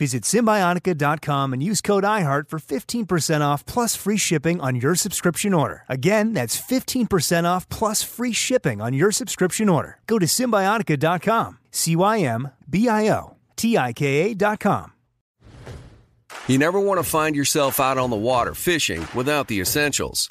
Visit Cymbiotika.com and use code IHEART for 15% off plus free shipping on your subscription order. Again, that's 15% off plus free shipping on your subscription order. Go to Cymbiotika.com, C Y M B I O T I K A.com. You never want to find yourself out on the water fishing without the essentials.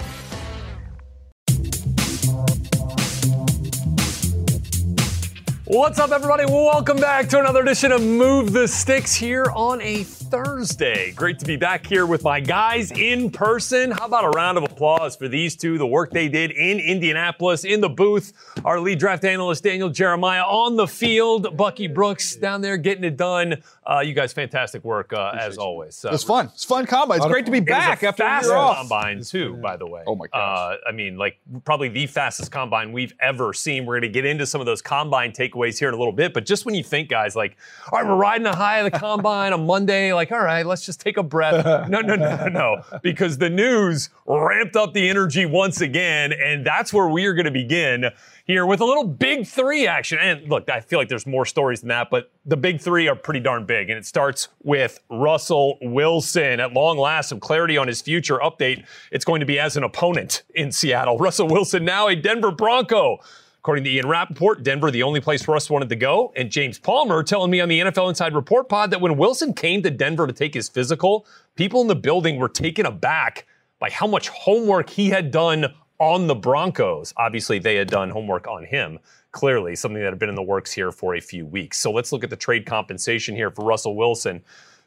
What's up, everybody? Welcome back to another edition of Move the Sticks here on a Thursday. Great to be back here with my guys in person. How about a round of applause for these two, the work they did in Indianapolis, in the booth. Our lead draft analyst, Daniel Jeremiah, on the field. Bucky Brooks down there getting it done. Uh, you guys, fantastic work uh, as always. Uh, It's fun. It's fun combine. It's great to be it was back a after a fast year off. combine too, by the way. Oh my gosh. Uh, I mean, like probably the fastest combine we've ever seen. We're going to get into some of those combine takeaways here in a little bit, but just when you think, guys, like, all right, we're riding the high of the combine on Monday, like, all right, let's just take a breath. No, no, no, no, no, because the news ramped up the energy once again, and that's where we are going to begin here with a little big three action. And look, I feel like there's more stories than that, but the big three are pretty darn big. And it starts with Russell Wilson. At long last, some clarity on his future update. It's going to be as an opponent in Seattle. Russell Wilson now a Denver Bronco. According to Ian Rapoport, Denver, the only place Russ wanted to go. And James Palmer telling me on the NFL Inside Report pod that when Wilson came to Denver to take his physical, people in the building were taken aback by how much homework he had done on the Broncos. Obviously, they had done homework on him. Clearly, something that had been in the works here for a few weeks. So let's look at the trade compensation here for Russell Wilson.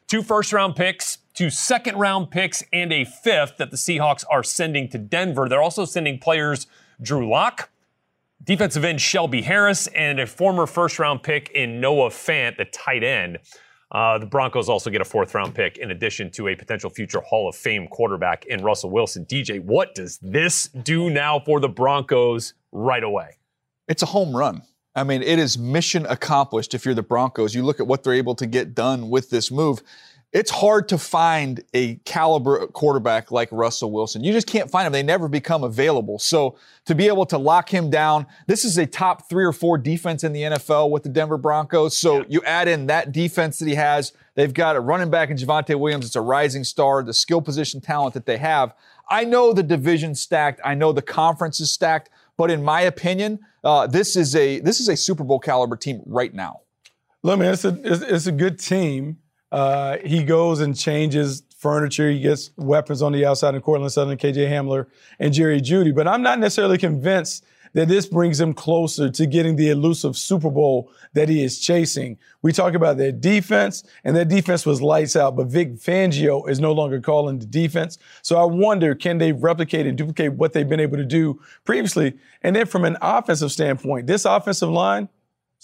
Two first round picks, two second round picks, and a fifth that the Seahawks are sending to Denver. They're also sending players Drew Lock, defensive end Shelby Harris, and a former first round pick in Noah Fant, the tight end. Uh, the Broncos also get a fourth round pick in addition to a potential future Hall of Fame quarterback in Russell Wilson. DJ, what does this do now for the Broncos right away? It's a home run. I mean, it is mission accomplished if you're the Broncos. You look at what they're able to get done with this move. It's hard to find a caliber quarterback like Russell Wilson. You just can't find him. They never become available. So to be able to lock him down, this is a top three or four defense in the NFL with the Denver Broncos. So you add in that defense that he has. They've got a running back in Javonte Williams. It's a rising star, the skill position talent that they have. I know the division stacked. I know the conference is stacked. But in my opinion, uh, this is a this is a Super Bowl caliber team right now. Look, man, it's a it's, it's a good team. Uh, he goes and changes furniture. He gets weapons on the outside in Courtland Sutton, KJ Hamler, and Jerry Jeudy. But I'm not necessarily convinced that this brings him closer to getting the elusive Super Bowl that he is chasing. We talk about their defense, and their defense was lights out, but Vic Fangio is no longer calling the defense. So I wonder, can they replicate and duplicate what they've been able to do previously? And then from an offensive standpoint, this offensive line,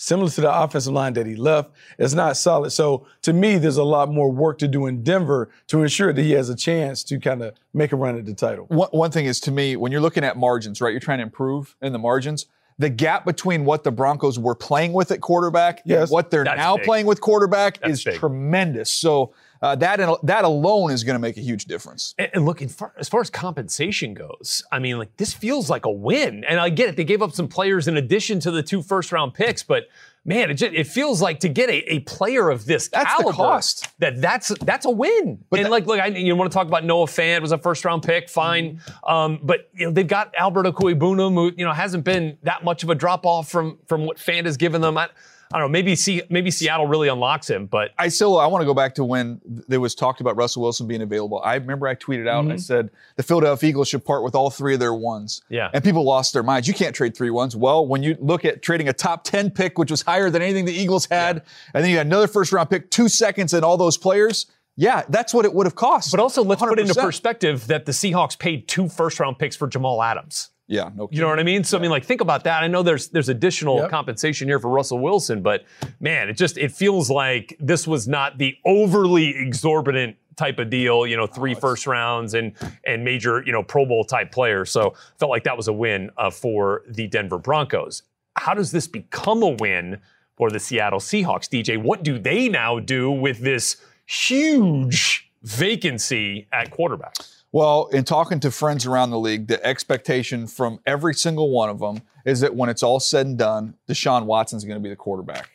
similar to the offensive line that he left. It's not solid. So to me, there's a lot more work to do in Denver to ensure that he has a chance to kind of make a run at the title. One, one thing is to me, when you're looking at margins, right, you're trying to improve in the margins. The gap between what the Broncos were playing with at quarterback Yes. and what they're That's now big. playing with quarterback That's is big. tremendous. So uh, that that alone is going to make a huge difference. And, and look, far, as far as compensation goes, I mean, like this feels like a win. And I get it; they gave up some players in addition to the two first-round picks, but man, it, just, it feels like to get a, a player of this That's the caliber, cost. that that's that's a win. and like, look, I, you want to talk about Noah Fant was a first-round pick, fine, Mm-hmm. um, but you know they've got Albert Okwuegbunam, who you know hasn't been that much of a drop-off from from what Fant has given them. I, I don't know. Maybe see, maybe Seattle really unlocks him, but I still I want to go back to when there was talked about Russell Wilson being available. I remember I tweeted out and I mm-hmm. said the Philadelphia Eagles should part with all three of their ones. Yeah. And people lost their minds. You can't trade three ones. Well, when you look at trading a top 10 pick, which was higher than anything the Eagles had, and then you got another first round pick, two seconds and all those players, yeah, that's what it would have cost. but also let's put into perspective that the Seahawks paid two first-round picks for Jamal Adams. Yeah, no You know what I mean? So I mean, like, think about that. I know there's there's additional Yep. compensation here for Russell Wilson, but man, it just it feels like this was not the overly exorbitant type of deal. You know, three first rounds and and major you know Pro Bowl type players. So felt like that was a win uh, for the Denver Broncos. How does this become a win for the Seattle Seahawks? DJ, what do they now do with this huge vacancy at quarterback? Well, in talking to friends around the league, the expectation from every single one of them is that when it's all said and done, Deshaun Watson's going to be the quarterback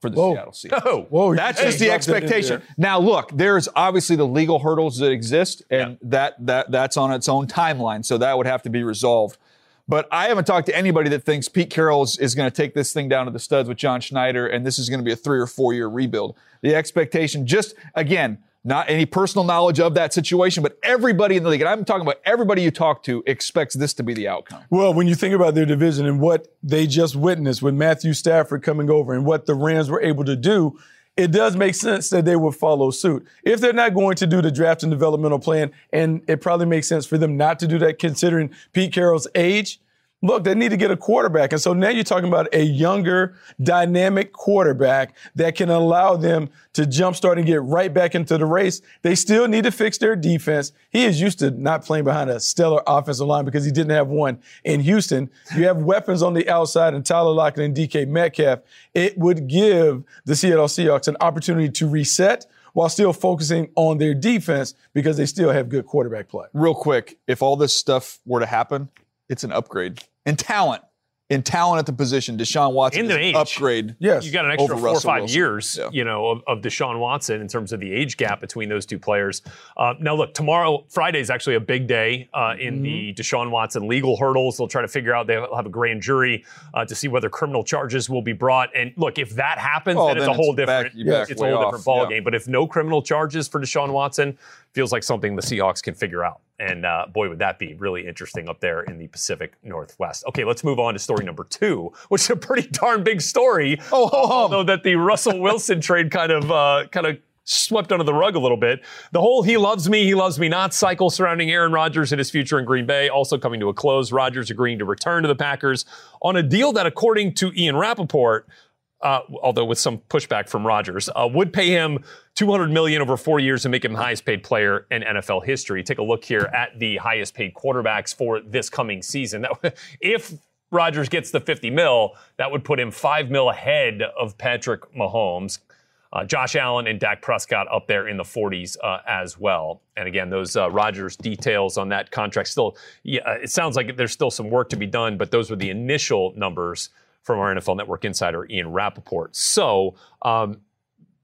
for the Whoa. Seattle Seahawks. Oh, Whoa, That's just the dropped that in expectation. Now, look, there's obviously the legal hurdles that exist, and that that that's on its own timeline. So that would have to be resolved. But I haven't talked to anybody that thinks Pete Carroll is, is going to take this thing down to the studs with John Schneider, and this is going to be a three or four year rebuild. The expectation, just again, not any personal knowledge of that situation, but everybody in the league, and I'm talking about everybody you talk to, expects this to be the outcome. Well, when you think about their division and what they just witnessed with Matthew Stafford coming over and what the Rams were able to do, it does make sense that they would follow suit. If they're not going to do the draft and developmental plan, and it probably makes sense for them not to do that considering Pete Carroll's age, look, they need to get a quarterback. And so now you're talking about a younger, dynamic quarterback that can allow them to jumpstart and get right back into the race. They still need to fix their defense. He is used to not playing behind a stellar offensive line because he didn't have one in Houston. You have weapons on the outside and Tyler Lockett and DK Metcalf. It would give the Seattle Seahawks an opportunity to reset while still focusing on their defense because they still have good quarterback play. real quick, if all this stuff were to happen, it's an upgrade in talent. In talent at the position, Deshaun Watson In is the an age. upgrade. Yes. You got an extra over four or five Wilson. years, Yeah. you know, of, of Deshaun Watson in terms of the age gap between those two players. Uh, now, look, tomorrow, Friday is actually a big day uh, in the Mm-hmm. Deshaun Watson legal hurdles. They'll try to figure out. They'll have a grand jury uh, to see whether criminal charges will be brought. And look, if that happens, Oh, then it's a whole it's different. back it's a whole off. different ball Yeah. game. But if no criminal charges for Deshaun Watson, feels like something the Seahawks can figure out. And uh, boy, would that be really interesting up there in the Pacific Northwest. Okay, let's move on to story number two, which is a pretty darn big story. Oh, ho, hum. although that the Russell Wilson trade kind of uh, kind of swept under the rug a little bit. The whole "he loves me, he loves me not" cycle surrounding Aaron Rodgers and his future in Green Bay also coming to a close. Rodgers agreeing to return to the Packers on a deal that, according to Ian Rapoport, uh, although with some pushback from Rodgers, uh, would pay him 200 million over four years and make him the highest paid player in NFL history. Take a look here at the highest paid quarterbacks for this coming season. That, if Rodgers gets the 50 mil, that would put him five mil ahead of Patrick Mahomes. Uh, Josh Allen and Dak Prescott up there in the 40s uh, as well. And again, those uh, Rodgers details on that contract still, yeah, uh, it sounds like there's still some work to be done, but those were the initial numbers from our NFL Network insider Ian Rapoport. So, um,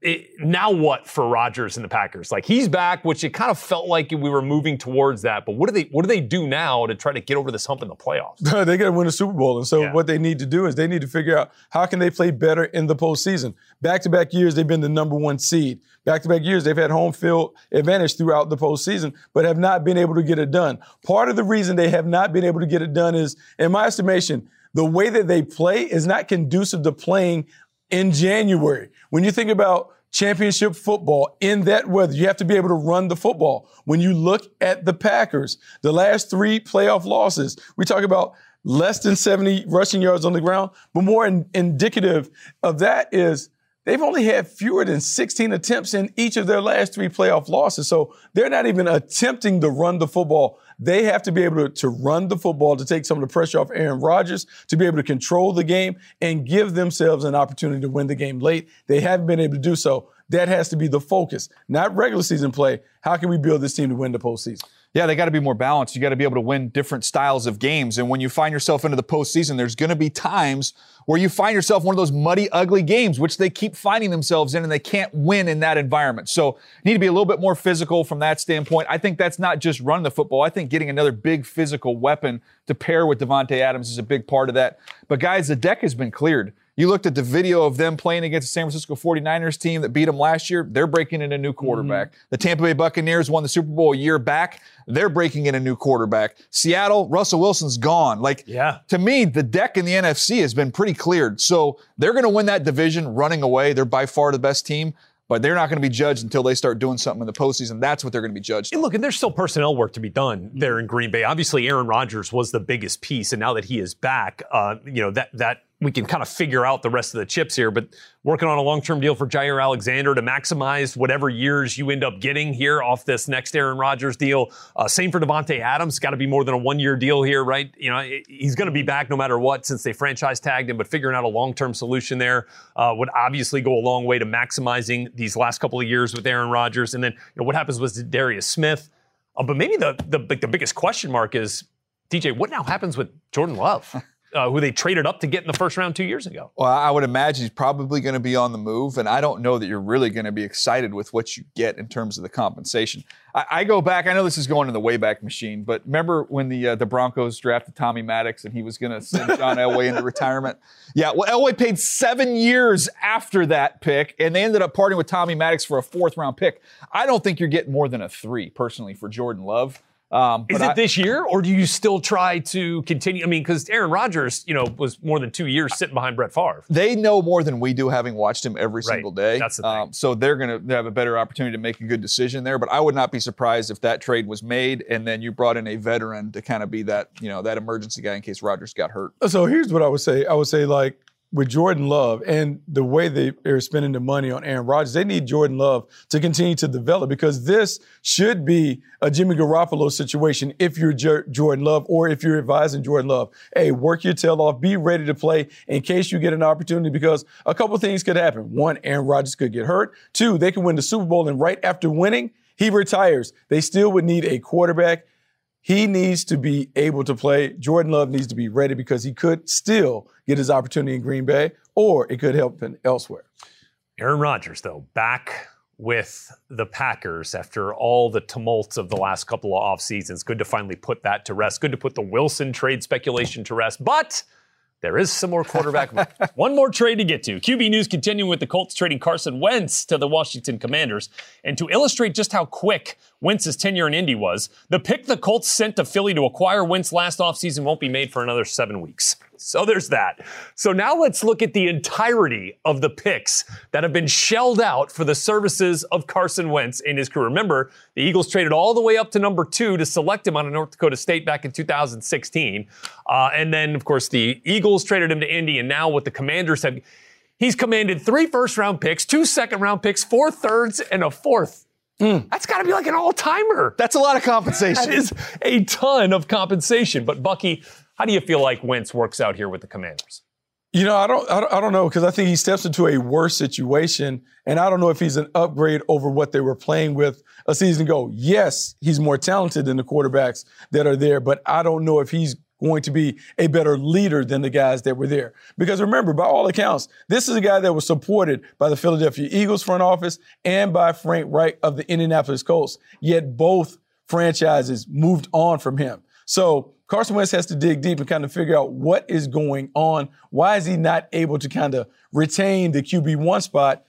it, now what for Rodgers and the Packers? Like he's back, which it kind of felt like we were moving towards that. But what do they what do they do now to try to get over this hump in the playoffs? they got to win a Super Bowl, and so Yeah. what they need to do is they need to figure out how can they play better in the postseason. Back to back years, they've been the number one seed. Back to back years, they've had home field advantage throughout the postseason, but have not been able to get it done. Part of the reason they have not been able to get it done is, in my estimation, the way that they play is not conducive to playing in January. When you think about championship football in that weather, you have to be able to run the football. When you look at the Packers, the last three playoff losses, we talk about less than 70 rushing yards on the ground, but more in- indicative of that is they've only had fewer than 16 attempts in each of their last three playoff losses. So they're not even attempting to run the football. They have to be able to, to run the football to take some of the pressure off Aaron Rodgers, to be able to control the game and give themselves an opportunity to win the game late. They haven't been able to do so. That has to be the focus, not regular season play. How can we build this team to win the postseason? Yeah, they got to be more balanced. You got to be able to win different styles of games. And when you find yourself into the postseason, there's going to be times where you find yourself one of those muddy, ugly games, which they keep finding themselves in, and they can't win in that environment. So, need to be a little bit more physical from that standpoint. I think that's not just running the football. I think getting another big physical weapon to pair with Davante Adams is a big part of that. But guys, the deck has been cleared. You looked at the video of them playing against the San Francisco 49ers team that beat them last year. They're breaking in a new quarterback. The Tampa Bay Buccaneers won the Super Bowl a year back. They're breaking in a new quarterback. Seattle, Russell Wilson's gone. Like, Yeah. to me, the deck in the NFC has been pretty cleared. So they're going to win that division running away. They're by far the best team, but they're not going to be judged until they start doing something in the postseason. That's what they're going to be judged. And look, and there's still personnel work to be done there in Green Bay. Obviously, Aaron Rodgers was the biggest piece, and now that he is back, uh, you know that that we can kind of figure out the rest of the chips here. But working on a long-term deal for Jaire Alexander to maximize whatever years you end up getting here off this next Aaron Rodgers deal. Uh, same for Davante Adams. Got to be more than a one-year deal here, right? You know, he's going to be back no matter what since they franchise tagged him. But figuring out a long-term solution there uh, would obviously go a long way to maximizing these last couple of years with Aaron Rodgers. And then you know what happens with Darius Smith. Uh, but maybe the, the the biggest question mark is DJ. What now happens with Jordan Love, uh, who they traded up to get in the first round two years ago? Well, I would imagine he's probably going to be on the move, and I don't know that you're really going to be excited with what you get in terms of the compensation. I, I go back. I know this is going in the wayback machine, but remember when the uh, the Broncos drafted Tommy Maddox and he was going to send John Elway into retirement? Yeah, well, Elway paid seven years after that pick, and they ended up parting with Tommy Maddox for a fourth round pick. I don't think you're getting more than a three personally for Jordan Love. Um, Is it I- this year, or do you still try to continue? I mean, because Aaron Rodgers, you know, was more than two years sitting behind Brett Favre. they know more than we do, having watched him every Right. single day. That's the thing. Um, so they're going to have a better opportunity to make a good decision there. But I would not be surprised if that trade was made and then you brought in a veteran to kind of be that, you know, that emergency guy in case Rodgers got hurt. So here's what I would say. I would say like with Jordan Love and the way they are spending the money on Aaron Rodgers, they need Jordan Love to continue to develop because this should be a Jimmy Garoppolo situation if you're Jordan Love or if you're advising Jordan Love. Hey, work your tail off, be ready to play in case you get an opportunity because a couple things could happen. One, Aaron Rodgers could get hurt. Two, they can win the Super Bowl and right after winning, he retires. They still would need a quarterback. He needs to be able to play. Jordan Love needs to be ready because he could still get his opportunity in Green Bay, or it could help him elsewhere. Aaron Rodgers, though, back with the Packers after all the tumult of the last couple of off seasons. Good to finally put that to rest. Good to put the Wilson trade speculation to rest. But there is some more quarterback. One more trade to get to. QB News continuing with the Colts trading Carson Wentz to the Washington Commanders. And to illustrate just how quick Wentz's tenure in Indy was, the pick the Colts sent to Philly to acquire Wentz last offseason won't be made for another seven weeks. So there's that. So now let's look at the entirety of the picks that have been shelled out for the services of Carson Wentz in his career. Remember, the Eagles traded all the way up to number two to select him out of North Dakota State back in 2016. Uh, and then, of course, the Eagles traded him to Indy, and now what the Commanders have. He's commanded three first round picks, two second round picks, four thirds, and a fourth. That's got to be like an all timer. That's a lot of compensation. That is a ton of compensation. But Bucky, how do you feel like Wentz works out here with the Commanders? You know, I don't, I don't, know because I think he steps into a worse situation, and I don't know if he's an upgrade over what they were playing with a season ago. Yes, he's more talented than the quarterbacks that are there, but I don't know if he's going to be a better leader than the guys that were there. Because remember, by all accounts, this is a guy that was supported by the Philadelphia Eagles front office and by Frank Reich of the Indianapolis Colts. Yet both franchises moved on from him. So Carson Wentz has to dig deep and kind of figure out what is going on. Why is he not able to kind of retain the QB1 spot?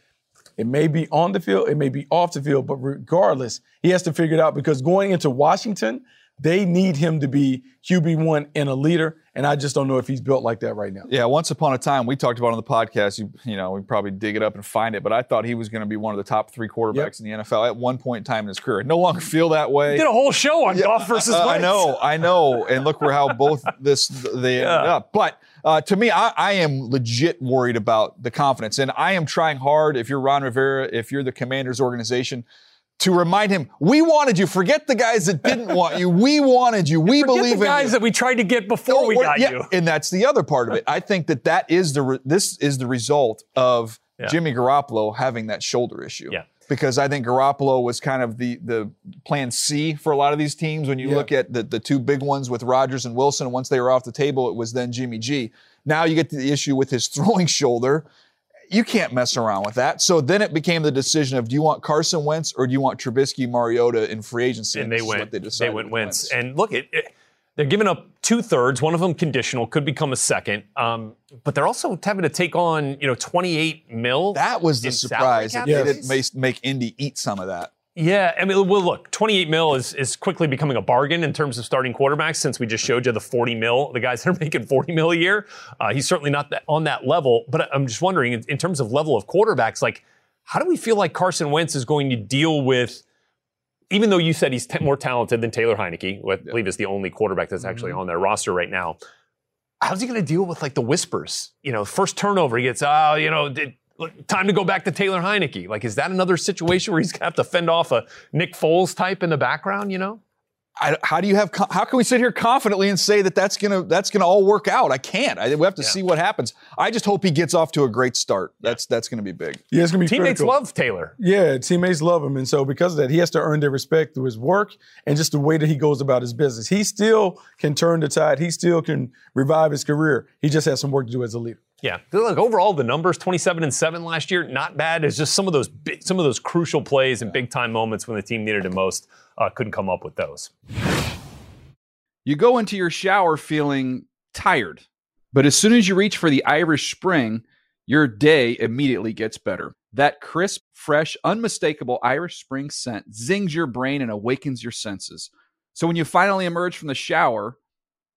It may be on the field, it may be off the field, but regardless, he has to figure it out because going into Washington, they need him to be QB1 and a leader, and I just don't know if he's built like that right now. Yeah, once upon a time, we talked about on the podcast, you, you know, we probably dig it up and find it, but I thought he was going to be one of the top three quarterbacks yep. in the NFL at one point in time in his career. I no longer feel that way. You did a whole show on yeah, Goff versus uh, I know, I know, and look where how both this they yeah. ended up. But uh, to me, I, I, am legit worried about the confidence, and I am trying hard. If you're Ron Rivera, if you're the Commanders organization, to remind him, we wanted you. Forget the guys that didn't want you. We wanted you. We believe in you. The guys that we tried to get before we got yeah, you. And that's the other part of it. I think that that is the re- this is the result of yeah. Jimmy Garoppolo having that shoulder issue. Yeah. Because I think Garoppolo was kind of the the plan C for a lot of these teams. When you yeah. look at the, the two big ones with Rodgers and Wilson, once they were off the table, it was then Jimmy G. Now you get to the issue with his throwing shoulder you can't mess around with that. So then it became the decision of do you want Carson Wentz or do you want Trubisky, Mariota in free agency? And, they went. They, they, went Wentz. Wentz. And look, it, it, they're giving up two thirds. One of them conditional, could become a second. Um, but they're also having to take on you know 28 mil. That was the surprise. That they didn't make Indy eat some of that. Yeah, I mean, well, look, 28 mil is, is quickly becoming a bargain in terms of starting quarterbacks since we just showed you the 40 mil, the guys that are making 40 mil a year. Uh, he's certainly not that, on that level, but I'm just wondering, in, in, terms of level of quarterbacks, like, how do we feel like Carson Wentz is going to deal with, even though you said he's t- more talented than Taylor Heinicke, who I believe is the only quarterback that's actually mm-hmm. on their roster right now, how's he going to deal with, like, the whispers? You know, first turnover, he gets, oh, you know, time to go back to Taylor Heinicke. Like, is that another situation where he's going to have to fend off a Nick Foles type in the background, you know? I, how do you have? How can we sit here confidently and say that that's gonna that's gonna all work out? I can't. I, we have to yeah. see what happens. I just hope he gets off to a great start. That's that's gonna be big. Yeah, it's gonna be teammates critical. love Taylor. Yeah, teammates love him, and so because of that, he has to earn their respect through his work and just the way that he goes about his business. He still can turn the tide. He still can revive his career. He just has some work to do as a leader. Yeah, look overall the numbers 27 and 7 last year, not bad. It's just some of those big, some of those crucial plays and big time moments when the team needed it most uh, couldn't come up with those. You go into your shower feeling tired, but as soon as you reach for the Irish Spring, your day immediately gets better. That crisp, fresh, unmistakable Irish Spring scent zings your brain and awakens your senses. So when you finally emerge from the shower,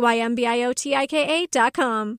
Y M B I O T I K A.com.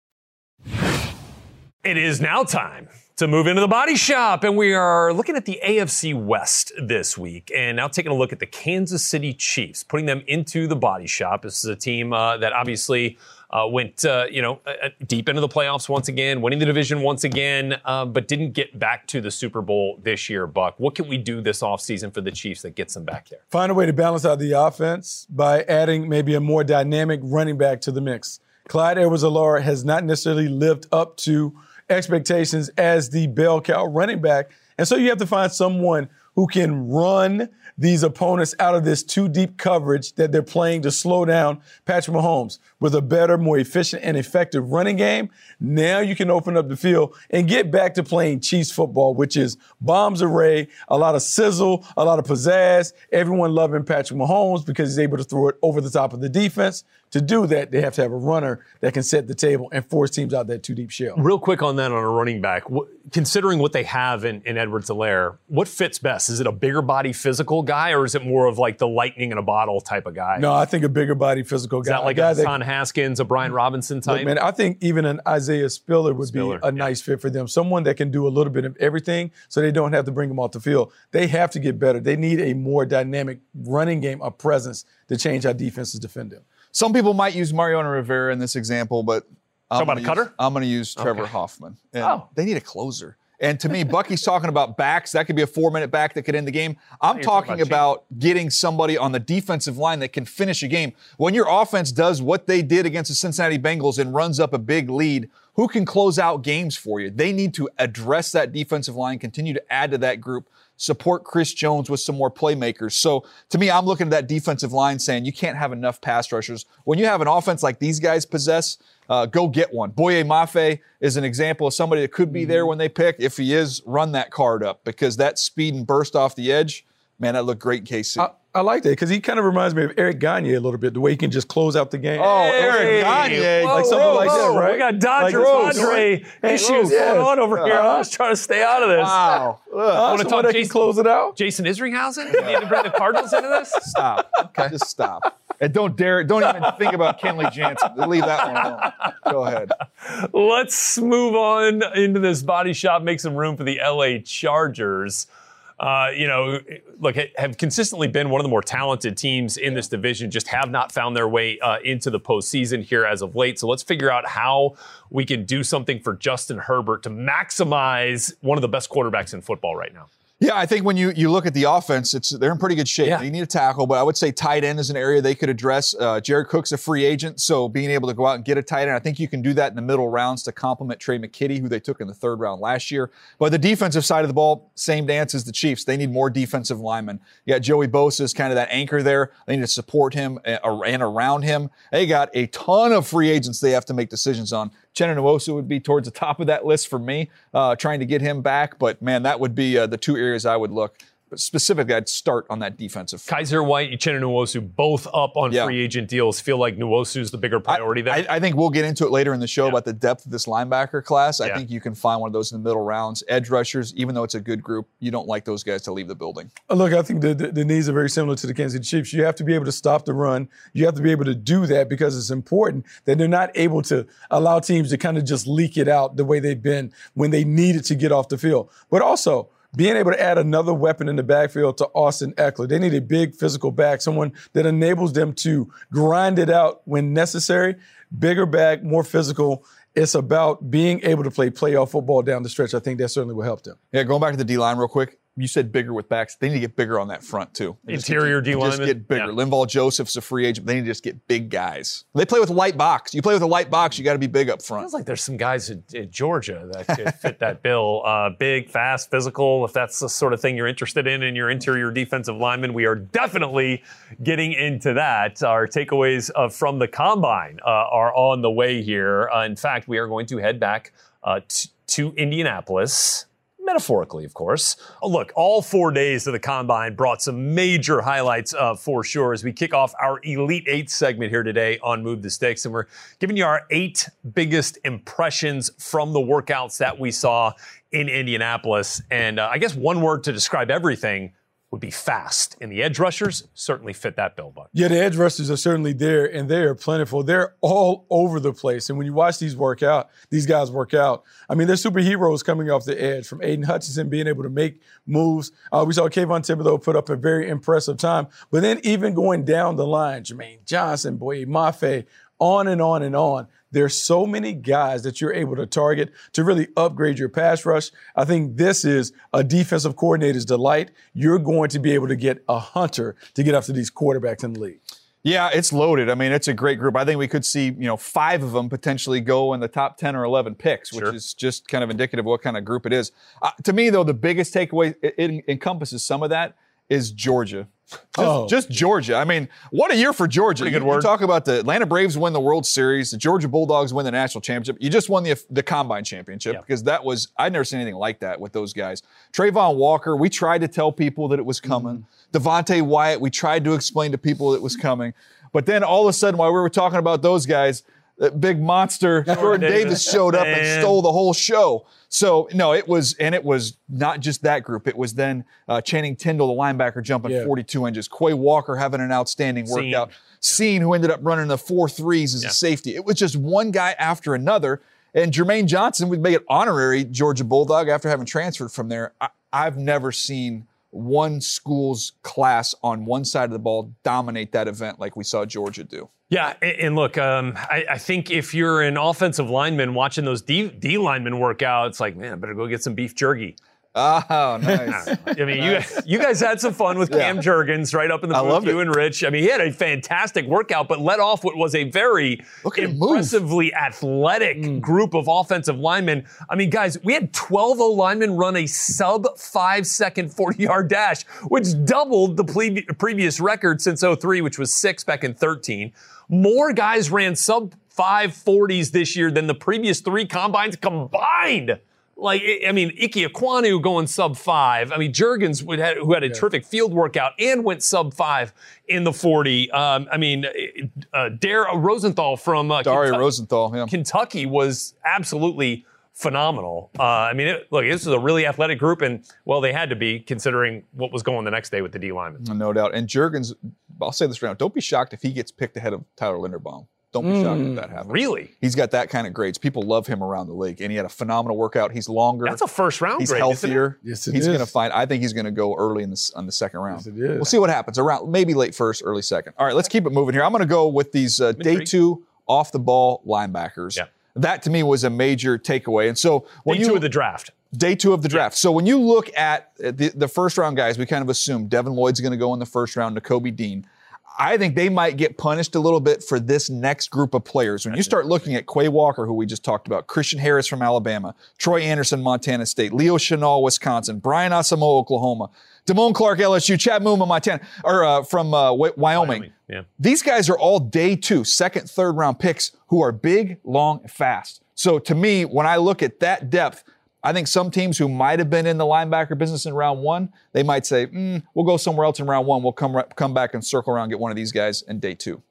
It is now time to move into the body shop, and we are looking at the AFC West this week, and now taking a look at the Kansas City Chiefs, putting them into the body shop. This is a team uh, that obviously uh, went, uh, you know, uh, deep into the playoffs once again, winning the division once again, uh, but didn't get back to the Super Bowl this year. Buck, what can we do this offseason for the Chiefs that gets them back there? Find a way to balance out the offense by adding maybe a more dynamic running back to the mix. Clyde Edwards-Helaire has not necessarily lived up to expectations as the bell cow running back. And so you have to find someone who can run these opponents out of this too deep coverage that they're playing to slow down Patrick Mahomes with a better, more efficient, and effective running game. Now you can open up the field and get back to playing Chiefs football, which is bombs array, a lot of sizzle, a lot of pizzazz. Everyone loving Patrick Mahomes because he's able to throw it over the top of the defense. To do that, they have to have a runner that can set the table and force teams out that too deep shell. Real quick on that on a running back, considering what they have in, in Edwards-Helaire, what fits best? Is it a bigger body physical guy, or is it more of like the lightning in a bottle type of guy? No, I think a bigger body physical is guy. that like a guy a Hassan Haskins, a Brian Robinson type? Look, man, I think even an Isaiah Spiller would Spiller, be a nice fit for them. Someone that can do a little bit of everything so they don't have to bring them off the field. They have to get better. They need a more dynamic running game, a presence to change how defenses defend them. Some people might use Mariano Rivera in this example, but I'm Talk about gonna a cutter? use- I'm going to use Trevor Okay. Hoffman. And Oh. They need a closer. And to me, Bucky's talking about backs. That could be a four minute back that could end the game. I'm talking about, getting somebody on the defensive line that can finish a game. When your offense does what they did against the Cincinnati Bengals and runs up a big lead, who can close out games for you? They need to address that defensive line, continue to add to that group, support Chris Jones with some more playmakers. So to me, I'm looking at that defensive line saying you can't have enough pass rushers. When you have an offense like these guys possess, uh, go get one. Boye Mafe is an example of somebody that could be Mm-hmm. there when they pick. If he is, run that card up because that speed and burst off the edge, man, that looked great in KC. I, I like that because he kind of reminds me of Eric Gagne a little bit, the way he can just close out the game. Oh, Hey, Eric Gagne. like something like that, right? We got Dodger Like, Padre Hey, issues Rose, yes. going on over here. I'm just trying to stay out of this. wow. Ugh. Uh, wanna talk Jason- close it out. Jason Isringhausen? You need to bring the Cardinals into this? Stop. Okay. Just stop. And don't dare, don't even think about Kenley Jansen. Leave that one alone. Go ahead. Let's move on into this body shop, make some room for the LA Chargers. Uh, you know, look, have consistently been one of the more talented teams in this division, just have not found their way uh, into the postseason here as of late. So let's figure out how we can do something for Justin Herbert to maximize one of the best quarterbacks in football right now. Yeah, I think when you you look at the offense, it's they're in pretty good shape. Yeah. They need a tackle, but I would say tight end is an area they could address. Uh, Jared Cook's a free agent, so being able to go out and get a tight end, I think you can do that in the middle rounds to complement Tre' McKitty, who they took in the third round last year. But the defensive side of the ball, same dance as the Chiefs. They need more defensive linemen. You got Joey Bosa is kind of that anchor there. They need to support him and and around him. They got a ton of free agents they have to make decisions on. Nwosu would be towards the top of that list for me, uh, trying to get him back. But man, that would be uh, the two areas I would look. But specifically, I'd start on that defensive. Kyzir White, Uchenna Nwosu, both up on Yeah. free agent deals. Feel like Nwosu's the bigger priority there. I, I think we'll get into it later in the show about the depth of this linebacker class. I Yeah. think you can find one of those in the middle rounds. Edge rushers, even though it's a good group, you don't like those guys to leave the building. Uh, Look, I think the, the, the needs are very similar to the Kansas City Chiefs. You have to be able to stop the run. You have to be able to do that because it's important that they're not able to allow teams to kind of just leak it out the way they've been when they needed to get off the field. But also, being able to add another weapon in the backfield to Austin Ekeler. They need a big physical back, someone that enables them to grind it out when necessary. Bigger back, more physical. It's about being able to play playoff football down the stretch. I think that certainly will help them. Yeah, going back to the D line real quick. You said bigger with backs. They need to get bigger on that front too. They Interior D Just get bigger. Yeah. Linval Joseph's a free agent. They need to just get big guys. They play with a light box. You play with a light box, you got to be big up front. Feels like there's some guys in, at Georgia that could fit that bill. Uh, big, fast, physical. If that's the sort of thing you're interested in in your interior defensive lineman, we are definitely getting into that. Our takeaways uh, from the combine uh, are on the way here. Uh, in fact, we are going to head back uh, t- to Indianapolis. Metaphorically, of course. Oh, Look, all four days of the combine brought some major highlights uh, for sure as we kick off our Elite Eight segment here today on Move the Sticks. And we're giving you our eight biggest impressions from the workouts that we saw in Indianapolis. And uh, I guess one word to describe everything would be fast. And the edge rushers certainly fit that bill, Buck. Yeah, the edge rushers are certainly there, and they are plentiful. They're all over the place. And when you watch these work out, these guys work out. I mean, they're superheroes coming off the edge, from Aidan Hutchinson being able to make moves. Uh, we saw Kayvon Thibodeaux put up a very impressive time. But then even going down the line, Jermaine Johnson, Boye Mafe, on and on and on. There's so many guys that you're able to target to really upgrade your pass rush. I think this is a defensive coordinator's delight. You're going to be able to get a hunter to get after these quarterbacks in the league. Yeah, it's loaded. I mean, it's a great group. I think we could see, you know, five of them potentially go in the top 10 or 11 picks, which Sure. is just kind of indicative of what kind of group it is. Uh, to me, though, the biggest takeaway, it, it encompasses some of that, is Georgia. Just, Oh. just Georgia. I mean, what a year for Georgia. Pretty good you, you word. talk about the Atlanta Braves win the World Series, the Georgia Bulldogs win the national championship. You just won the the combine championship Yeah. because that was I'd never seen anything like that with those guys. Travon Walker, we tried to tell people that it was coming. Mm-hmm. Devonte Wyatt, we tried to explain to people that it was coming. But then all of a sudden, while we were talking about those guys, that big monster Jordan Davis, Davis. showed up and stole the whole show. So no, it was, and it was not just that group. It was then uh, Channing Tindall, the linebacker, jumping Yeah. 42 inches. Quay Walker having an outstanding Cine. workout. Cine, who ended up running the four threes as Yeah. a safety. It was just one guy after another. And Jermaine Johnson would make it honorary Georgia Bulldog after having transferred from there. I, I've never seen one school's class on one side of the ball dominate that event like we saw Georgia do. Yeah, and look, um, I, I think if you're an offensive lineman watching those D, D linemen work out, it's like, man, I better go get some beef jerky. Oh, nice. I mean, you you guys had some fun with Cam Yeah. Jurgens right up in the booth, you it. and Rich. I mean, he had a fantastic workout, but let off what was a very move. impressively athletic group of offensive linemen. I mean, guys, we had 12 O linemen run a sub five second 40 yard dash, which doubled the ple- previous record since 03, which was six back in 13. More guys ran sub 540s this year than the previous three combines combined. Like, I mean, Ike Ekwonu going sub five. I mean, Jurgens, would had, who had a terrific field workout and went sub five in the 40. Um, I mean, uh, Dare Rosenthal from uh, Kentucky, Rosenthal, yeah. Kentucky was absolutely phenomenal. Uh, I mean, it, look, this is a really athletic group, and well, they had to be considering what was going the next day with the D linemen. No doubt. And Jurgens, I'll say this right now, don't be shocked if he gets picked ahead of Tyler Linderbaum. Don't be shocked if that happens. Really? He's got that kind of grades. People love him around the league, and he had a phenomenal workout. He's longer. That's a first round He's grade. isn't it? healthier. Yes, it he's is. going to find. I think he's going to go early in the on the second round. Yes, it is. We'll see what happens around maybe late first, early second. All right, let's keep it moving here. I'm going to go with these uh, day two off the ball linebackers. Yeah. That to me was a major takeaway. And so when Day you two of the draft. day two of the draft. So when you look at the, the first round guys, we kind of assume Devin Lloyd's going to go in the first round, Nakobe Dean. I think they might get punished a little bit for this next group of players. When you start looking at Quay Walker, who we just talked about, Christian Harris from Alabama, Troy Andersen, Montana State, Leo Chenal, Wisconsin, Brian Asamoah, Oklahoma, Damone Clark, LSU, Chad Muma, Montana, or uh, from uh, Wy- Wyoming. Wyoming, yeah. These guys are all day two, second, third round picks who are big, long, fast. So to me, when I look at that depth, I think some teams who might have been in the linebacker business in round one, they might say, mm, "We'll go somewhere else in round one. We'll come come back and circle around, get one of these guys in day two.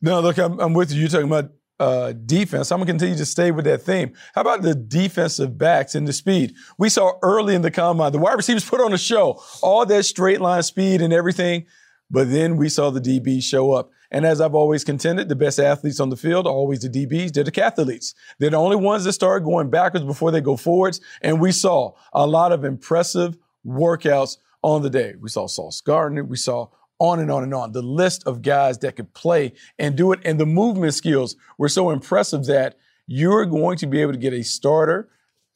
No, look, I'm, I'm with you. You're talking about uh, defense. I'm going to continue to stay with that theme. How about the defensive backs and the speed? We saw early in the combine, the wide receivers put on a show, all that straight line speed and everything. But then we saw the DBs show up. And as I've always contended, the best athletes on the field are always the DBs. They're the cathletes. They're the only ones that start going backwards before they go forwards. And we saw a lot of impressive workouts on the day. We saw Sauce Gardner. We saw on and on and on. The list of guys that could play and do it, and the movement skills were so impressive that you're going to be able to get a starter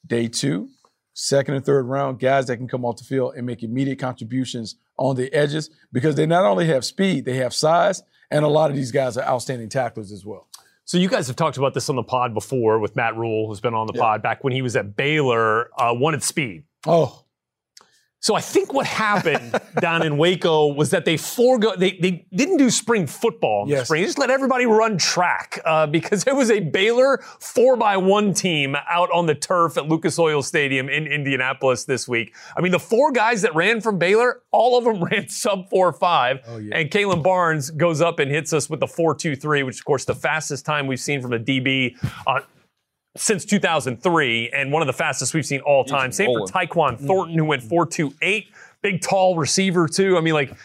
day two, second and third round, guys that can come off the field and make immediate contributions on the edges because they not only have speed, they have size, and a lot of these guys are outstanding tacklers as well. So you guys have talked about this on the pod before with Matt Rhule, who's been on the pod back when he was at Baylor, uh, wanted speed. Oh, So I think what happened down in Waco was that they forego they, they didn't do spring football in the spring. They just let everybody run track uh, because there was a Baylor four by one team out on the turf at Lucas Oil Stadium in Indianapolis this week. I mean, the four guys that ran from Baylor, all of them ran sub four five. And Kalon Barnes goes up and hits us with the four two three, which of course the fastest time we've seen from a DB. Uh, since 2003, and one of the fastest we've seen all time. Same for. Tyquan Thornton, who went 4.28, big tall receiver too. I mean, like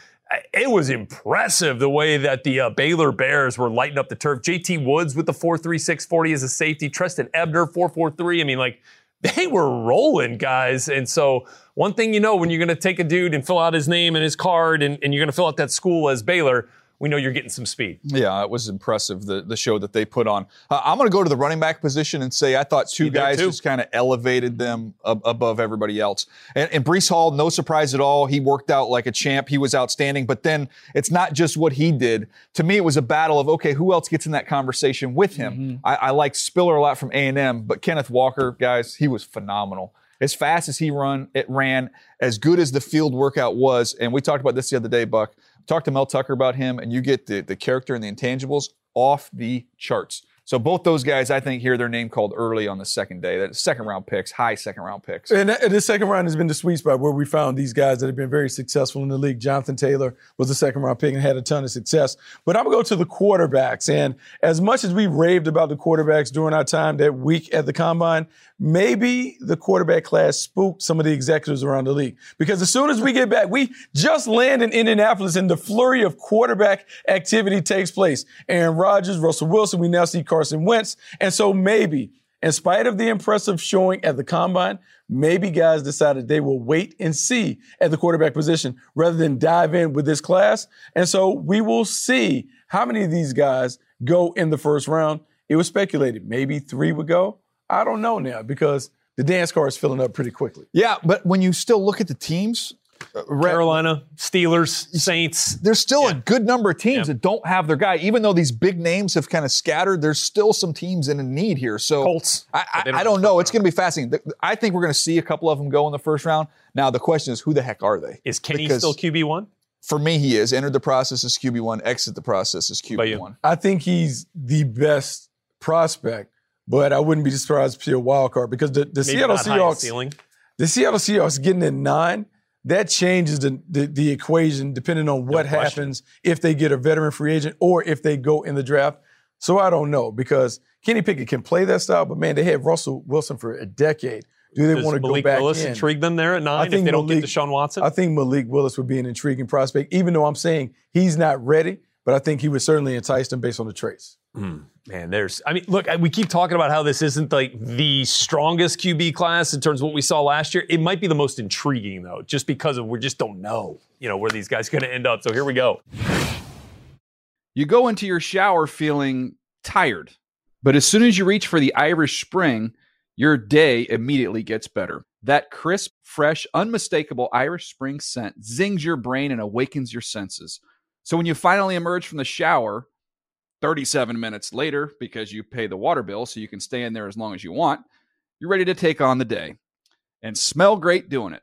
it was impressive the way that the uh, Baylor Bears were lighting up the turf. JT Woods with the 4.36 40 as a safety. Trestan Ebner 4.43. I mean, like they were rolling, guys. And so one thing you know when you're going to take a dude and fill out his name and his card, and, and you're going to fill out that school as Baylor. We know you're getting some speed. Yeah, it was impressive the the show that they put on. Uh, I'm going to go to the running back position and say I thought two guys just kind of elevated them ab- above everybody else. And, and Breece Hall, no surprise at all. He worked out like a champ. He was outstanding. But then it's not just what he did. To me, it was a battle of okay, who else gets in that conversation with him? Mm-hmm. I, I like Spiller a lot from A and M, but Kenneth Walker, guys, he was phenomenal. As fast as he run, it ran. As good as the field workout was, and we talked about this the other day, Buck. Talk to Mel Tucker about him, and you get the, the character and the intangibles off the charts. So both those guys, I think, hear their name called early on the second day. That second round picks, high second round picks. And, and the second round has been the sweet spot where we found these guys that have been very successful in the league. Jonathan Taylor was the second round pick and had a ton of success. But I'm to go to the quarterbacks. And as much as we raved about the quarterbacks during our time that week at the combine, maybe the quarterback class spooked some of the executives around the league. Because as soon as we get back, we just land in Indianapolis and the flurry of quarterback activity takes place. Aaron Rodgers, Russell Wilson, we now see Carson Wentz. And so maybe in spite of the impressive showing at the combine, maybe guys decided they will wait and see at the quarterback position rather than dive in with this class. And so we will see how many of these guys go in the first round. It was speculated maybe three would go. I don't know now because the dance card is filling up pretty quickly. Yeah, but when you still look at the teams, uh, Carolina, Steelers, Saints. there's still a good number of teams that don't have their guy. Even though these big names have kind of scattered, there's still some teams in a need here. So Colts. I, I, don't I don't know. It's going to be fascinating. I think we're going to see a couple of them go in the first round. Now the question is, who the heck are they? Is Kenny Because still QB one? For me, he is. Entered the process as QB one. Exit the process as? QB one. I think he's the best prospect, but I wouldn't be surprised if he's a wild card because the, the Seattle Seahawks. ceiling. The Seattle Seahawks getting in nine, that changes the, the, the equation depending on what question. happens if they get a veteran free agent or if they go in the draft. So I don't know because Kenny Pickett can play that style, but man, they had Russell Wilson for a decade. Do they Does want to go Malik back Willis in? intrigue them there at nine if think they don't Malik- get Deshaun Watson? I think Malik Willis would be an intriguing prospect, even though I'm saying he's not ready, but I think he would certainly entice them based on the traits. Hmm. Man, there's. I mean, look, we keep talking about how this isn't like the strongest QB class in terms of what we saw last year. It might be the most intriguing though, just because of we just don't know, you know, where these guys are going to end up. So here we go. You go into your shower feeling tired, but as soon as you reach for the Irish Spring, your day immediately gets better. That crisp, fresh, unmistakable Irish Spring scent zings your brain and awakens your senses. So when you finally emerge from the shower, 37 minutes later, because you pay the water bill so you can stay in there as long as you want, you're ready to take on the day and smell great doing it.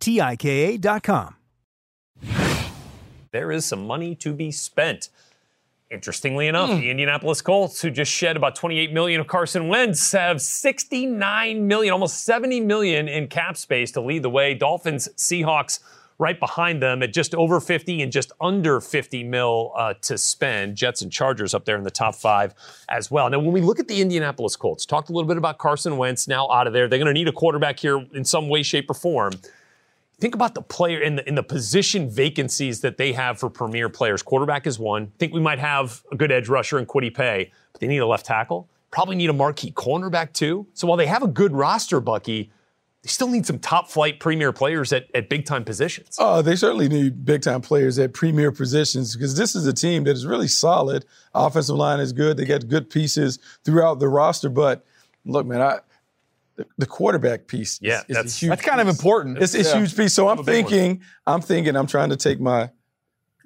T-I-K-A dot com. There is some money to be spent. Interestingly enough, the Indianapolis Colts, who just shed about 28 million of Carson Wentz, have 69 million, almost 70 million in cap space to lead the way. Dolphins, Seahawks, right behind them at just over 50 and just under 50 mil uh, to spend. Jets and Chargers up there in the top five as well. Now, when we look at the Indianapolis Colts, talked a little bit about Carson Wentz now out of there. They're going to need a quarterback here in some way, shape, or form think about the player in the in the position vacancies that they have for premier players. Quarterback is one. think we might have a good edge rusher in Kwity Paye, but they need a left tackle. Probably need a marquee cornerback too. So while they have a good roster, Bucky, they still need some top flight premier players at, at big time positions. Oh, they certainly need big time players at premier positions because this is a team that is really solid. Offensive line is good. They got good pieces throughout the roster. But look, man, I the, the quarterback piece Yeah, is, is that's- a huge That's kind of important. It's it's a Yeah. huge piece. So I'm a big one. thinking, I'm thinking, I'm trying to take my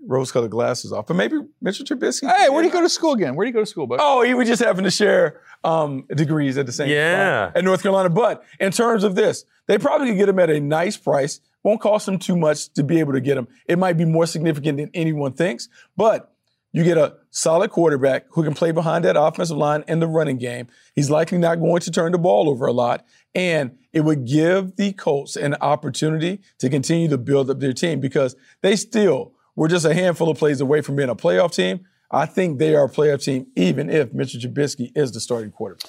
rose-colored glasses off, but maybe Mitchell Trubisky. Hey, where do you go to school again? Where do you go to school, Buck? Oh, he was just having to share um, degrees at the same Yeah. spot at North Carolina. But in terms of this, they probably could get him at a nice price. Won't cost them too much to be able to get him. It might be more significant than anyone thinks, but you get a solid quarterback who can play behind that offensive line in the running game. He's likely not going to turn the ball over a lot. And it would give the Colts an opportunity to continue to build up their team because they still were just a handful of plays away from being a playoff team. I think they are a playoff team, even if Mitchell Trubisky is the starting quarterback.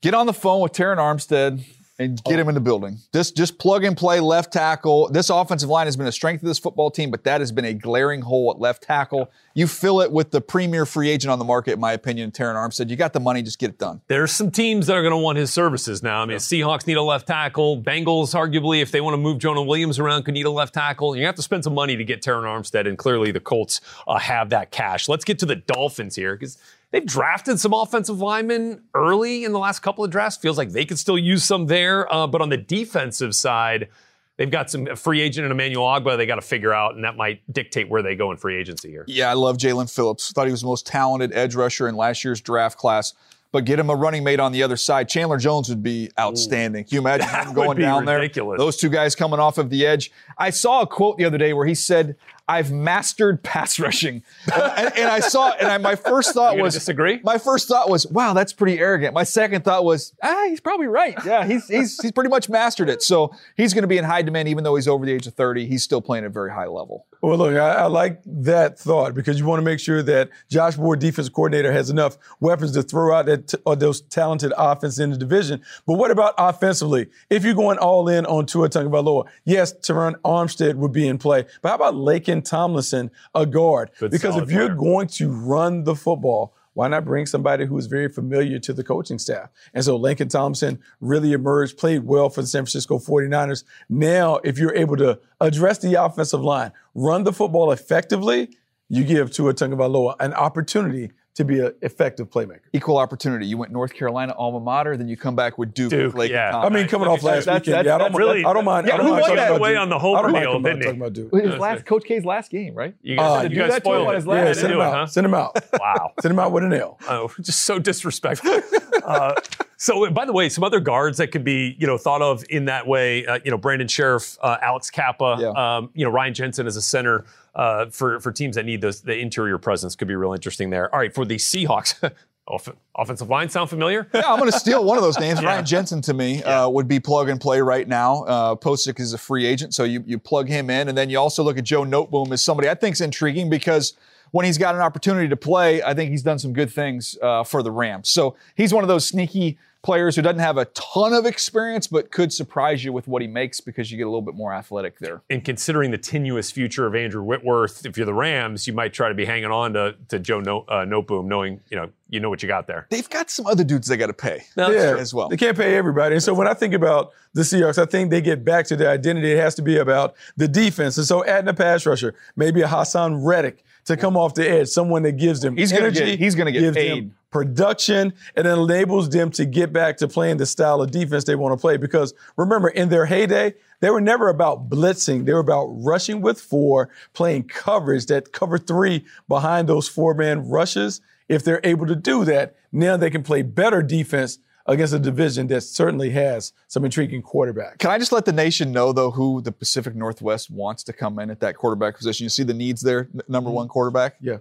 Get on the phone with Terron Armstead and get him in the building. Just just plug and play left tackle. This offensive line has been a strength of this football team, but that has been a glaring hole at left tackle. You fill it with the premier free agent on the market, in my opinion, Terron Armstead. You got the money, just get it done. There's some teams that are going to want his services now. I mean, Seahawks need a left tackle. Bengals, arguably, if they want to move Jonah Williams around, could need a left tackle. You have to spend some money to get Terron Armstead, and clearly the Colts uh, have that cash. Let's get to the Dolphins here because they've drafted some offensive linemen early in the last couple of drafts. Feels like they could still use some there, uh, but on the defensive side. They've got some free agent and Emmanuel Ogbah they got to figure out, and that might dictate where they go in free agency here. Yeah, I love Jaelan Phillips. Thought he was the most talented edge rusher in last year's draft class. But get him a running mate on the other side. Chandler Jones would be outstanding. Can you imagine him going down ridiculous. there? Those two guys coming off of the edge. I saw a quote the other day where he said, "I've mastered pass rushing," and, and I saw, and I, my first thought was, disagree? My first thought was, "Wow, that's pretty arrogant." My second thought was, "Ah, he's probably right. Yeah, he's he's he's pretty much mastered it." So he's going to be in high demand, even though he's over the age of thirty. He's still playing at a very high level. Well, look, I, I like that thought because you want to make sure that Josh Ward, defense coordinator, has enough weapons to throw out that or those talented offense in the division. But what about offensively? If you're going all in on Tua Tagovailoa, yes, Terron Armstead would be in play. But how about Laken Tomlinson, a guard? Good because if you're going to run the football, why not bring somebody who is very familiar to the coaching staff? And so Lincoln Thompson really emerged, played well for the San Francisco 49ers. Now, if you're able to address the offensive line, run the football effectively, you give Tua Tagovailoa an opportunity to be an effective playmaker. Equal opportunity. You went North Carolina alma mater, then you come back with Duke. Duke, Lake yeah. I mean, coming off last That's- weekend, that's- yeah, I don't, really- I don't mind. Yeah, I don't who mind won that about away Duke. on the I Homer don't mind deal, didn't he? talking about Duke. His last Coach K's last game, right? You Uh, guys, do you guys that to him spoiled it. his last- Yeah, Yeah, send do him it, out. huh? Send him out. Wow. Send him out with an L. Oh, just so disrespectful. uh, so, by the way, some other guards that could be, you know, thought of in that way, uh, you know, Brandon Scherff, uh, Alex Cappa, Yeah. um, you know, Ryan Jensen as a center uh, for for teams that need those the interior presence could be real interesting there. All right, for the Seahawks, off- offensive line sound familiar? Yeah, I'm going to steal one of those names. Ryan Jensen to me uh, would be plug and play right now. Uh, Pocic is a free agent, so you, you plug him in. And then you also look at Joe Noteboom as somebody I think is intriguing because when he's got an opportunity to play, I think he's done some good things uh, for the Rams. So he's one of those sneaky players who doesn't have a ton of experience, but could surprise you with what he makes because you get a little bit more athletic there. And considering the tenuous future of Andrew Whitworth, if you're the Rams, you might try to be hanging on to, to Joe no, uh, Noteboom, knowing you know you know what you got there. They've got some other dudes they got to pay yeah, as well. They can't pay everybody. And so when I think about the Seahawks, I think they get back to their identity. It has to be about the defense. And so adding a pass rusher, maybe a Haason Reddick to come off the edge, someone that gives them He's gonna energy. get- he's gonna get gives paid. them production, and enables them to get back to playing the style of defense they want to play. Because remember, in their heyday, they were never about blitzing. They were about rushing with four, playing coverage, that cover three behind those four man rushes. If they're able to do that, now they can play better defense against a division that certainly has some intriguing quarterbacks. Can I just let the nation know, though, who the Pacific Northwest wants to come in at that quarterback position? You see the needs there, number mm-hmm. one quarterback. Yeah.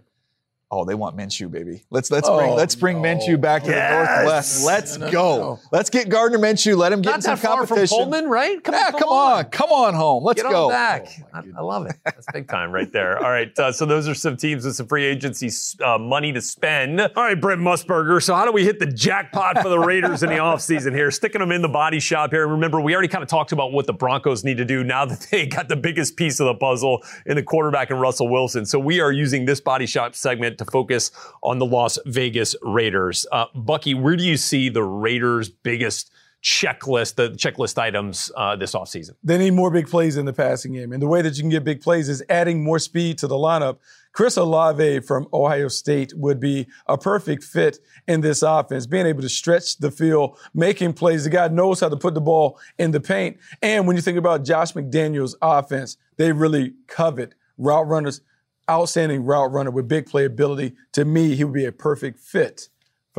Oh, they want Minshew, baby. Let's let's bring Oh, let's bring no. Minshew back to Yes. the Northwest. Let's No, no, go. no. Let's get Gardner Minshew. Let him get in Not some that far from competition. Pullman, right? Come yeah, on, come on, come on home. Let's Get go. on back. I, I love it. That's big time right there. All right. Uh, so those are some teams with some free agency uh, money to spend. All right, Brent Musburger. So how do we hit the jackpot for the Raiders in the offseason here? Sticking them in the body shop here. Remember, we already kind of talked about what the Broncos need to do now that they got the biggest piece of the puzzle in the quarterback and Russell Wilson. So we are using this body shop segment to focus on the Las Vegas Raiders. Uh, Bucky, where do you see the Raiders' biggest checklist, the checklist items uh, this offseason? They need more big plays in the passing game. And the way that you can get big plays is adding more speed to the lineup. Chris Olave from Ohio State would be a perfect fit in this offense, being able to stretch the field, making plays. The guy knows how to put the ball in the paint. And when you think about Josh McDaniels' offense, they really covet route runners, outstanding route runner with big playability. To me, he would be a perfect fit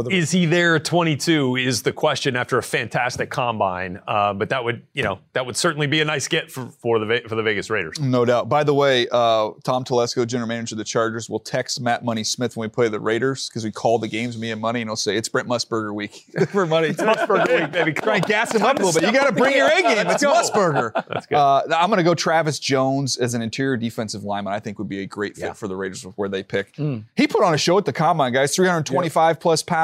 the Is he there at 22 is the question after a fantastic combine. Uh, but that would, you know, that would certainly be a nice get for, for the for the Vegas Raiders. No doubt. By the way, uh, Tom Telesco, general manager of the Chargers, will text Matt Money Smith when we play the Raiders because we call the games me and Money, and he'll say it's Brent Musburger week for Money. It's Musburger week, baby. Try and gas him up a little bit. You got to bring your A game. It's Musburger. That's good. Uh, I'm going to go Travis Jones as an interior defensive lineman. I think would be a great fit for the Raiders with where they pick. He put on a show at the combine, guys. 325 plus pounds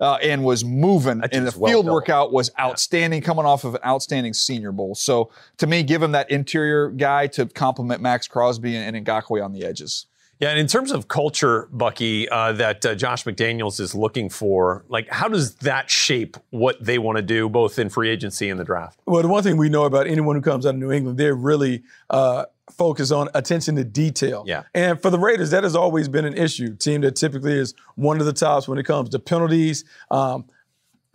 uh, and was moving. And the dude's well field workout was outstanding, coming off of an outstanding Senior Bowl. So to me, give him that interior guy to complement Maxx Crosby and, and Ngakoue on the edges. Yeah, and in terms of culture, Bucky, uh, that uh, Josh McDaniels is looking for, like, how does that shape what they want to do, both in free agency and the draft? Well, the one thing we know about anyone who comes out of New England, they're really uh, focused on attention to detail. Yeah. And for the Raiders, that has always been an issue. Team that typically is one of the tops when it comes to penalties. Um,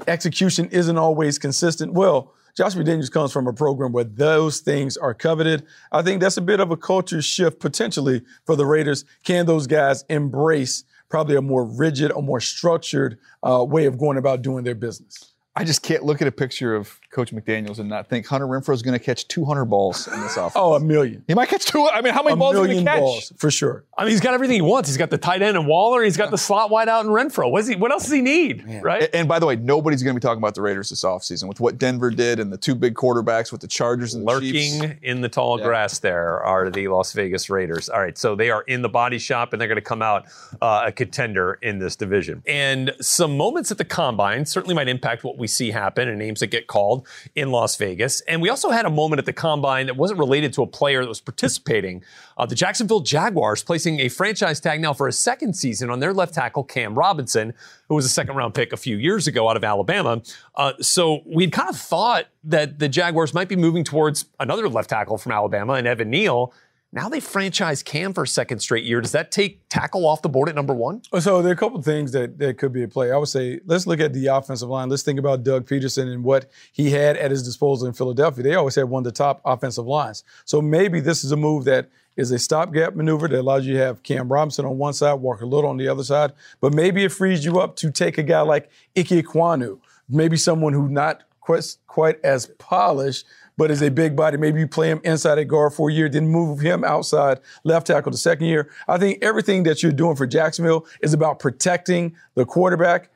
execution isn't always consistent. Well, Josh McDaniels comes from a program where those things are coveted. I think that's a bit of a culture shift potentially for the Raiders. Can those guys embrace probably a more rigid, a more structured uh, way of going about doing their business? I just can't look at a picture of Coach McDaniels and not think Hunter Renfrow is going to catch 200 balls in this offense. Oh, a million. he might catch two. I mean, how many A balls is he million going to catch? balls, for sure. I mean, he's got everything he wants. He's got the tight end and Waller. He's got the slot wide out and Renfrow. What, is he, what else does he need, right? And, and by the way, nobody's going to be talking about the Raiders this offseason with what Denver did and the two big quarterbacks with the Chargers and the Chiefs. Lurking in the tall Yeah. grass there are the Las Vegas Raiders. All right, so they are in the body shop and they're going to come out uh, a contender in this division. And some moments at the combine certainly might impact what we see happen and names that get called in Las Vegas. And we also had a moment at the combine that wasn't related to a player that was participating. Uh, the Jacksonville Jaguars placing a franchise tag now for a second season on their left tackle, Cam Robinson, who was a second round pick a few years ago out of Alabama. Uh, so we'd kind of thought that the Jaguars might be moving towards another left tackle from Alabama and Evan Neal. Now they franchise Cam for a second straight year. Does that take tackle off the board at number one? So there are a couple things that, that could be a play. I would say let's look at the offensive line. Let's think about Doug Pederson and what he had at his disposal in Philadelphia. They always had one of the top offensive lines. So maybe this is a move that is a stopgap maneuver that allows you to have Cam Robinson on one side, Walker Little on the other side. But maybe it frees you up to take a guy like Ike Ekwonu, maybe someone who's not quite, quite as polished, but is a big body. Maybe you play him inside at guard for a year, then move him outside left tackle the second year. I think everything that you're doing for Jacksonville is about protecting the quarterback.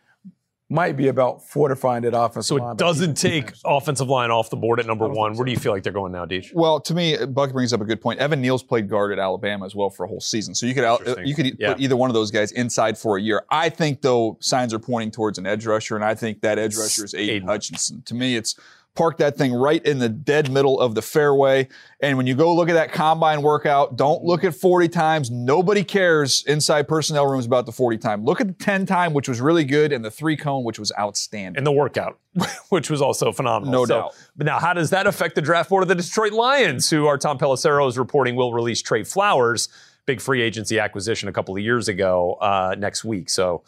Might be about fortifying that offensive So line. it doesn't take offensive line off the board at number one. Where do you feel like they're going now, Deej? Well, to me, Buck brings up a good point. Evan Neal's played guard at Alabama as well for a whole season, so you could out, you could Yeah. put either one of those guys inside for a year. I think though signs are pointing towards an edge rusher, and I think that edge rusher is Aidan, Aidan. Hutchinson. To me, it's park that thing right in the dead middle of the fairway. And when you go look at that combine workout, don't look at 40 times. Nobody cares inside personnel rooms about the 40 time. Look at the 10 time, which was really good, and the three cone, which was outstanding. And the workout, which was also phenomenal. No So- doubt. But now, how does that affect the draft board of the Detroit Lions, who our Tom Pelissero is reporting will release Trey Flowers, big free agency acquisition a couple of years ago, uh, next week. So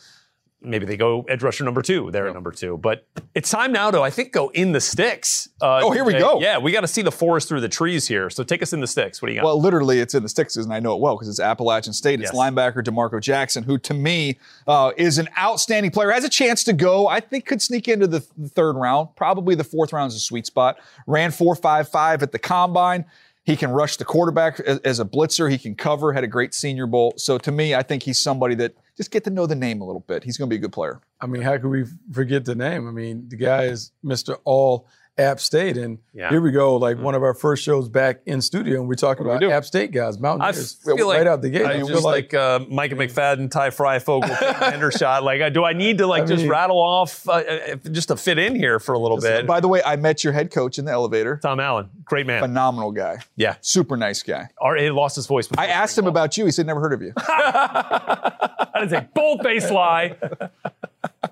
maybe they go edge rusher number two. They're at number two. But it's time now to, I think, go in the sticks. Uh, Oh, here we go. Yeah, we got to see the forest through the trees here. So take us in the sticks. What do you got? Well, literally, it's in the sticks, and I know it well because it's Appalachian State. It's Yes. linebacker D'Marco Jackson, who to me uh, is an outstanding player. Has a chance to go. I think could sneak into the, the third round. Probably the fourth round is a sweet spot. Ran four five five at the combine. He can rush the quarterback as, as a blitzer. He can cover. Had a great Senior Bowl. So to me, I think he's somebody that just get to know the name a little bit. He's going to be a good player. I mean, how could we forget the name? I mean, the guy is Mr. All App State, and Yeah. here we go, like one of our first shows back in studio, and we're talking about we? App State guys, I Mountaineers, feel like right out the gate. I I feel just like, uh, Micah McFadden, Ty Fryfogle, Hendershot. Like, uh, do I need to like I just mean- rattle off uh, uh, just to fit in here for a little bit? By the way, I met your head coach in the elevator. Tom Allen, great man. Phenomenal guy. Yeah, Super nice guy. Our, he lost his voice. I asked him spring ball. about you. He said never heard of you. I didn't say bold face lie.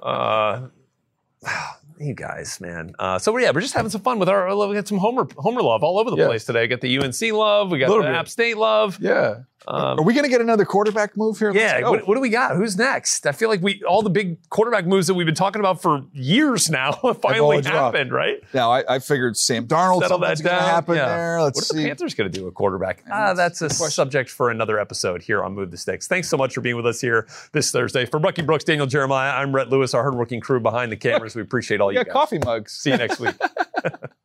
Uh, you guys, man. Uh, so yeah, we're just having some fun with our. We got some Homer Homer love all over the Yes. place today. We Got the UNC love. We got Little the bit. App State love. yeah. Are we going to get another quarterback move here? Yeah, what, what do we got? Who's next? I feel like we all the big quarterback moves that we've been talking about for years now finally dropped. happened, right? Now I, I figured Sam Darnold Settle that going to down. happen Yeah. there. Let's what are see. the Panthers going to do with a quarterback? Ah, that's a subject for another episode here on Move the Sticks. Thanks so much for being with us here this Thursday. For Bucky Brooks, Daniel Jeremiah, I'm Rhett Lewis, our hardworking crew behind the cameras. We appreciate all you got guys. coffee mugs. See you next week.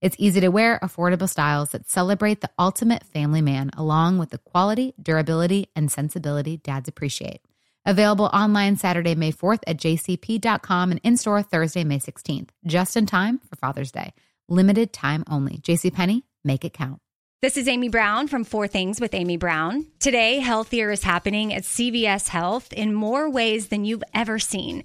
It's easy to wear, affordable styles that celebrate the ultimate family man, along with the quality, durability, and sensibility dads appreciate. Available online Saturday, May 4th at jcp.com and in store Thursday, May 16th, just in time for Father's Day. Limited time only. JCPenney, make it count. This is Amy Brown from Four Things with Amy Brown. Today, healthier is happening at CVS Health in more ways than you've ever seen.